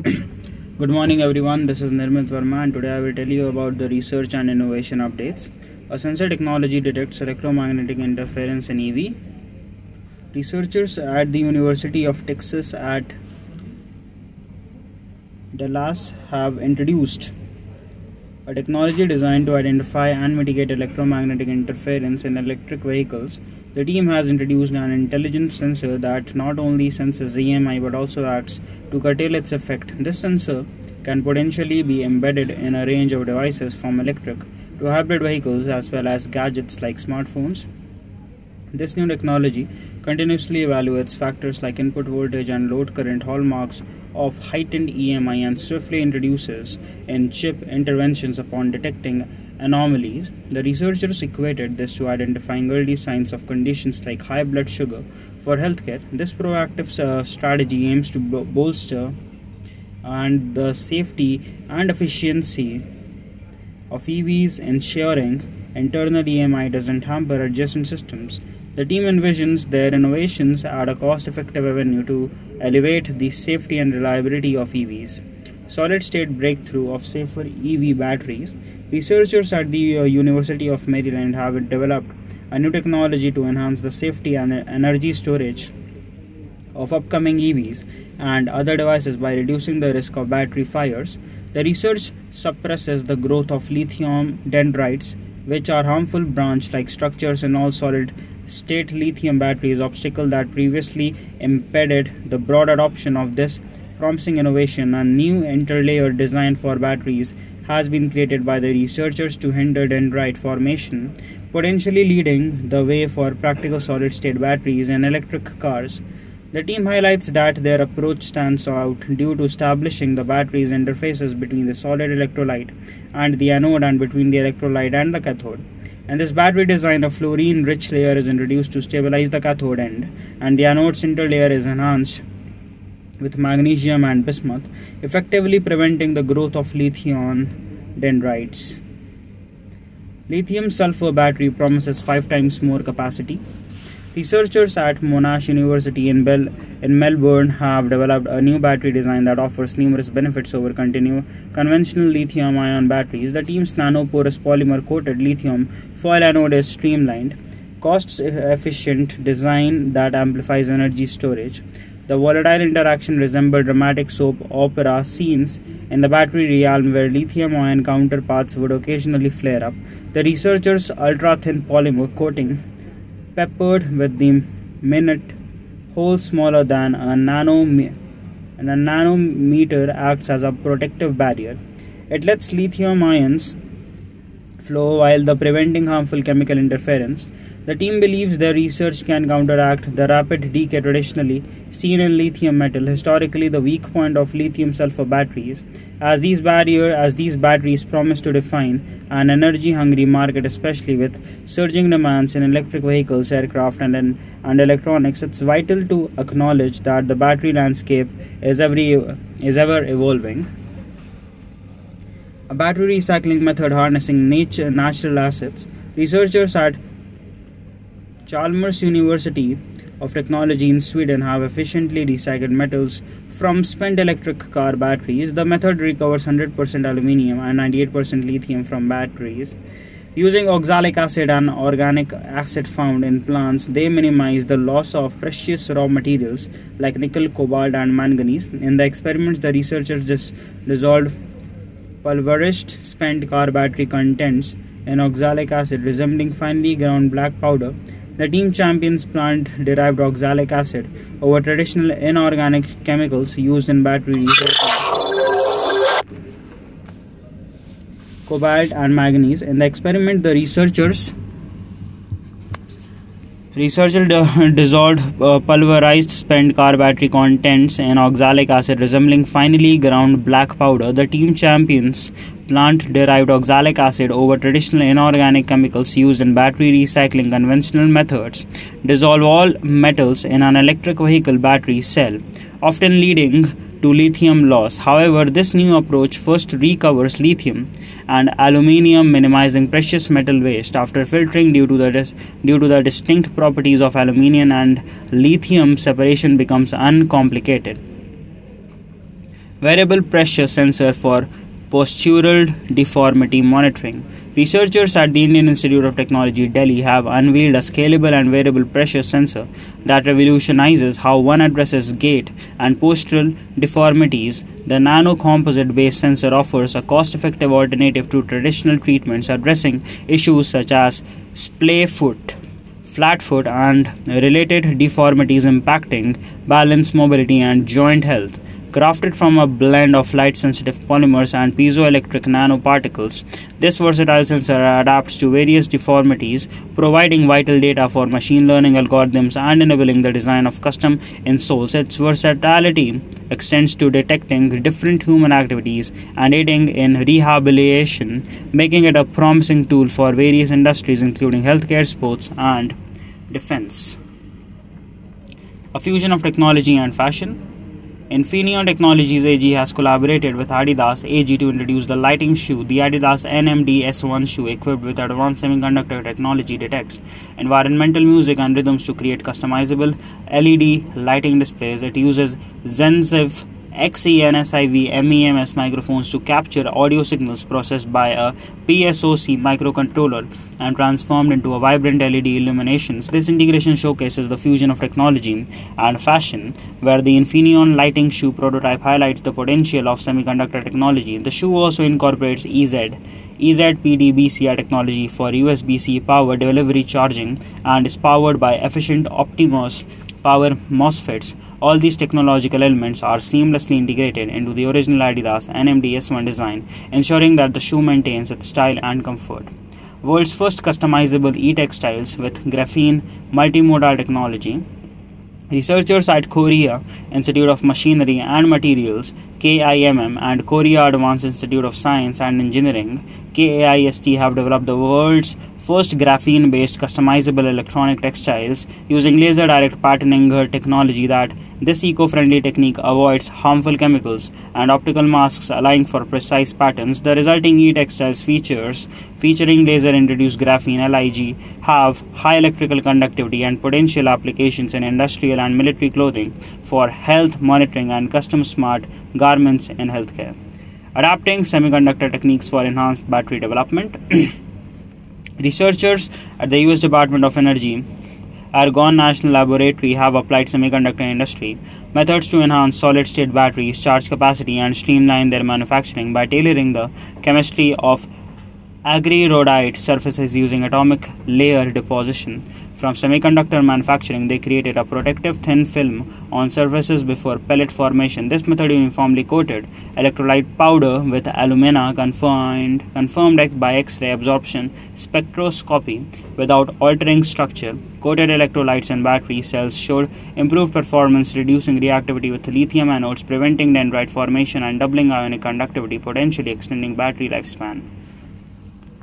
Good morning, everyone. This is Nirmit Verma, and today I will tell you about the research and innovation updates. A sensor technology detects electromagnetic interference in EV. Researchers at the University of Texas at Dallas have introduced a technology designed to identify and mitigate electromagnetic interference in electric vehicles. The team has introduced an intelligent sensor that not only senses EMI but also acts to curtail its effect. This sensor can potentially be embedded in a range of devices from electric to hybrid vehicles as well as gadgets like smartphones. This new technology continuously evaluates factors like input voltage and load current hallmarks of heightened EMI and swiftly introduces in chip interventions upon detecting anomalies. The researchers equated this to identifying early signs of conditions like high blood sugar for healthcare. This proactive uh, strategy aims to bolster and the safety and efficiency of EVs, ensuring internal EMI doesn't hamper adjacent systems. The team envisions their innovations add a cost effective avenue to elevate the safety and reliability of EVs. Solid state breakthrough of safer EV batteries. Researchers at the uh, University of Maryland have developed a new technology to enhance the safety and energy storage of upcoming EVs and other devices by reducing the risk of battery fires. The research suppresses the growth of lithium dendrites, which are harmful branch like structures in all solid state lithium batteries obstacle that previously impeded the broad adoption of this promising innovation a new interlayer design for batteries has been created by the researchers to hinder dendrite formation potentially leading the way for practical solid state batteries in electric cars. The team highlights that their approach stands out due to establishing the battery's interfaces between the solid electrolyte and the anode and between the electrolyte and the cathode. In this battery design, a fluorine rich layer is introduced to stabilize the cathode end, and the anode interlayer is enhanced with magnesium and bismuth, effectively preventing the growth of lithium dendrites. Lithium sulfur battery promises 5 times more capacity Researchers at Monash University in, Bel- in Melbourne have developed a new battery design that offers numerous benefits over continue conventional lithium ion batteries. The team's nanoporous polymer coated lithium foil anode is streamlined, cost efficient design that amplifies energy storage. The volatile interaction resembled dramatic soap opera scenes in the battery realm where lithium ion counterparts would occasionally flare up. The researchers' ultra thin polymer coating peppered with the minute hole smaller than a nanometer and a nanometer acts as a protective barrier. It lets lithium ions flow while the preventing harmful chemical interference. The team believes their research can counteract the rapid decay traditionally seen in lithium metal, historically the weak point of lithium sulfur batteries, as these barrier as these batteries promise to define an energy hungry market, especially with surging demands in electric vehicles, aircraft and, and electronics. It's vital to acknowledge that the battery landscape is every is ever evolving. A battery recycling method harnessing nature, natural assets. Researchers at Chalmers University of Technology in Sweden have efficiently recycled metals from spent electric car batteries. The method recovers 100% aluminium and 98% lithium from batteries. Using oxalic acid and organic acid found in plants, they minimize the loss of precious raw materials like nickel, cobalt, and manganese. In the experiments, the researchers just dissolved pulverized spent car battery contents in oxalic acid, resembling finely ground black powder the team champions plant derived oxalic acid over traditional inorganic chemicals used in batteries, cobalt and manganese. In the experiment, the researchers Researchers dissolved uh, pulverized spent car battery contents in oxalic acid resembling finely ground black powder. The team champions plant derived oxalic acid over traditional inorganic chemicals used in battery recycling conventional methods dissolve all metals in an electric vehicle battery cell, often leading to lithium loss. However, this new approach first recovers lithium and aluminium, minimizing precious metal waste after filtering due to the dis- due to the distinct properties of aluminium and lithium. Separation becomes uncomplicated. variable pressure sensor for postural deformity monitoring. Researchers at the Indian Institute of Technology, Delhi, have unveiled a scalable and wearable pressure sensor that revolutionizes how one addresses gait and postural deformities. The nano composite based sensor offers a cost effective alternative to traditional treatments addressing issues such as splay foot flat foot, and related deformities impacting balance, mobility, and joint health. Crafted from a blend of light sensitive polymers and piezoelectric nanoparticles, this versatile sensor adapts to various deformities, providing vital data for machine learning algorithms and enabling the design of custom insoles. Its versatility extends to detecting different human activities and aiding in rehabilitation, making it a promising tool for various industries, including healthcare, sports, and defense. A fusion of technology and fashion. Infineon Technologies AG has collaborated with Adidas AG to introduce the lighting shoe. The Adidas NMD S1 shoe, equipped with advanced semiconductor technology, detects environmental music and rhythms to create customizable LED lighting displays. It uses XENSIV XENSIV MEMS microphones to capture audio signals processed by a PSOC microcontroller and transformed into a vibrant LED illuminations. This integration showcases the fusion of technology and fashion, where the Infineon lighting shoe prototype highlights the potential of semiconductor technology. The shoe also incorporates EZ EZPDBCI technology for USB C power delivery charging and is powered by efficient OptiMOS power MOSFETs. All these technological elements are seamlessly integrated into the original Adidas NMD S1 design, ensuring that the shoe maintains its style and comfort. World's first customizable e-textiles with graphene multimodal technology. Researchers at Korea Institute of Machinery and Materials KIMM and Korea Advanced Institute of Science and Engineering KAIST have developed the world's first graphene based customizable electronic textiles using laser direct patterning technology that this eco-friendly technique avoids harmful chemicals and optical masks allowing for precise patterns. The resulting e-textiles features featuring laser induced graphene LIG have high electrical conductivity and potential applications in industrial and military clothing for health monitoring and custom smart garments in healthcare. Adapting semiconductor techniques for enhanced battery development. Researchers at the US Department of Energy Argonne National Laboratory have applied semiconductor industry methods to enhance solid state batteries, charge capacity, and streamline their manufacturing by tailoring the chemistry of argyrodite surfaces using atomic layer deposition. From semiconductor manufacturing, they created a protective thin film on surfaces before pellet formation. This method uniformly coated electrolyte powder with alumina confirmed, confirmed by X-ray absorption spectroscopy without altering structure. Coated electrolytes in battery cells showed improved performance, reducing reactivity with lithium anodes, preventing dendrite formation, and doubling ionic conductivity, potentially extending battery lifespan.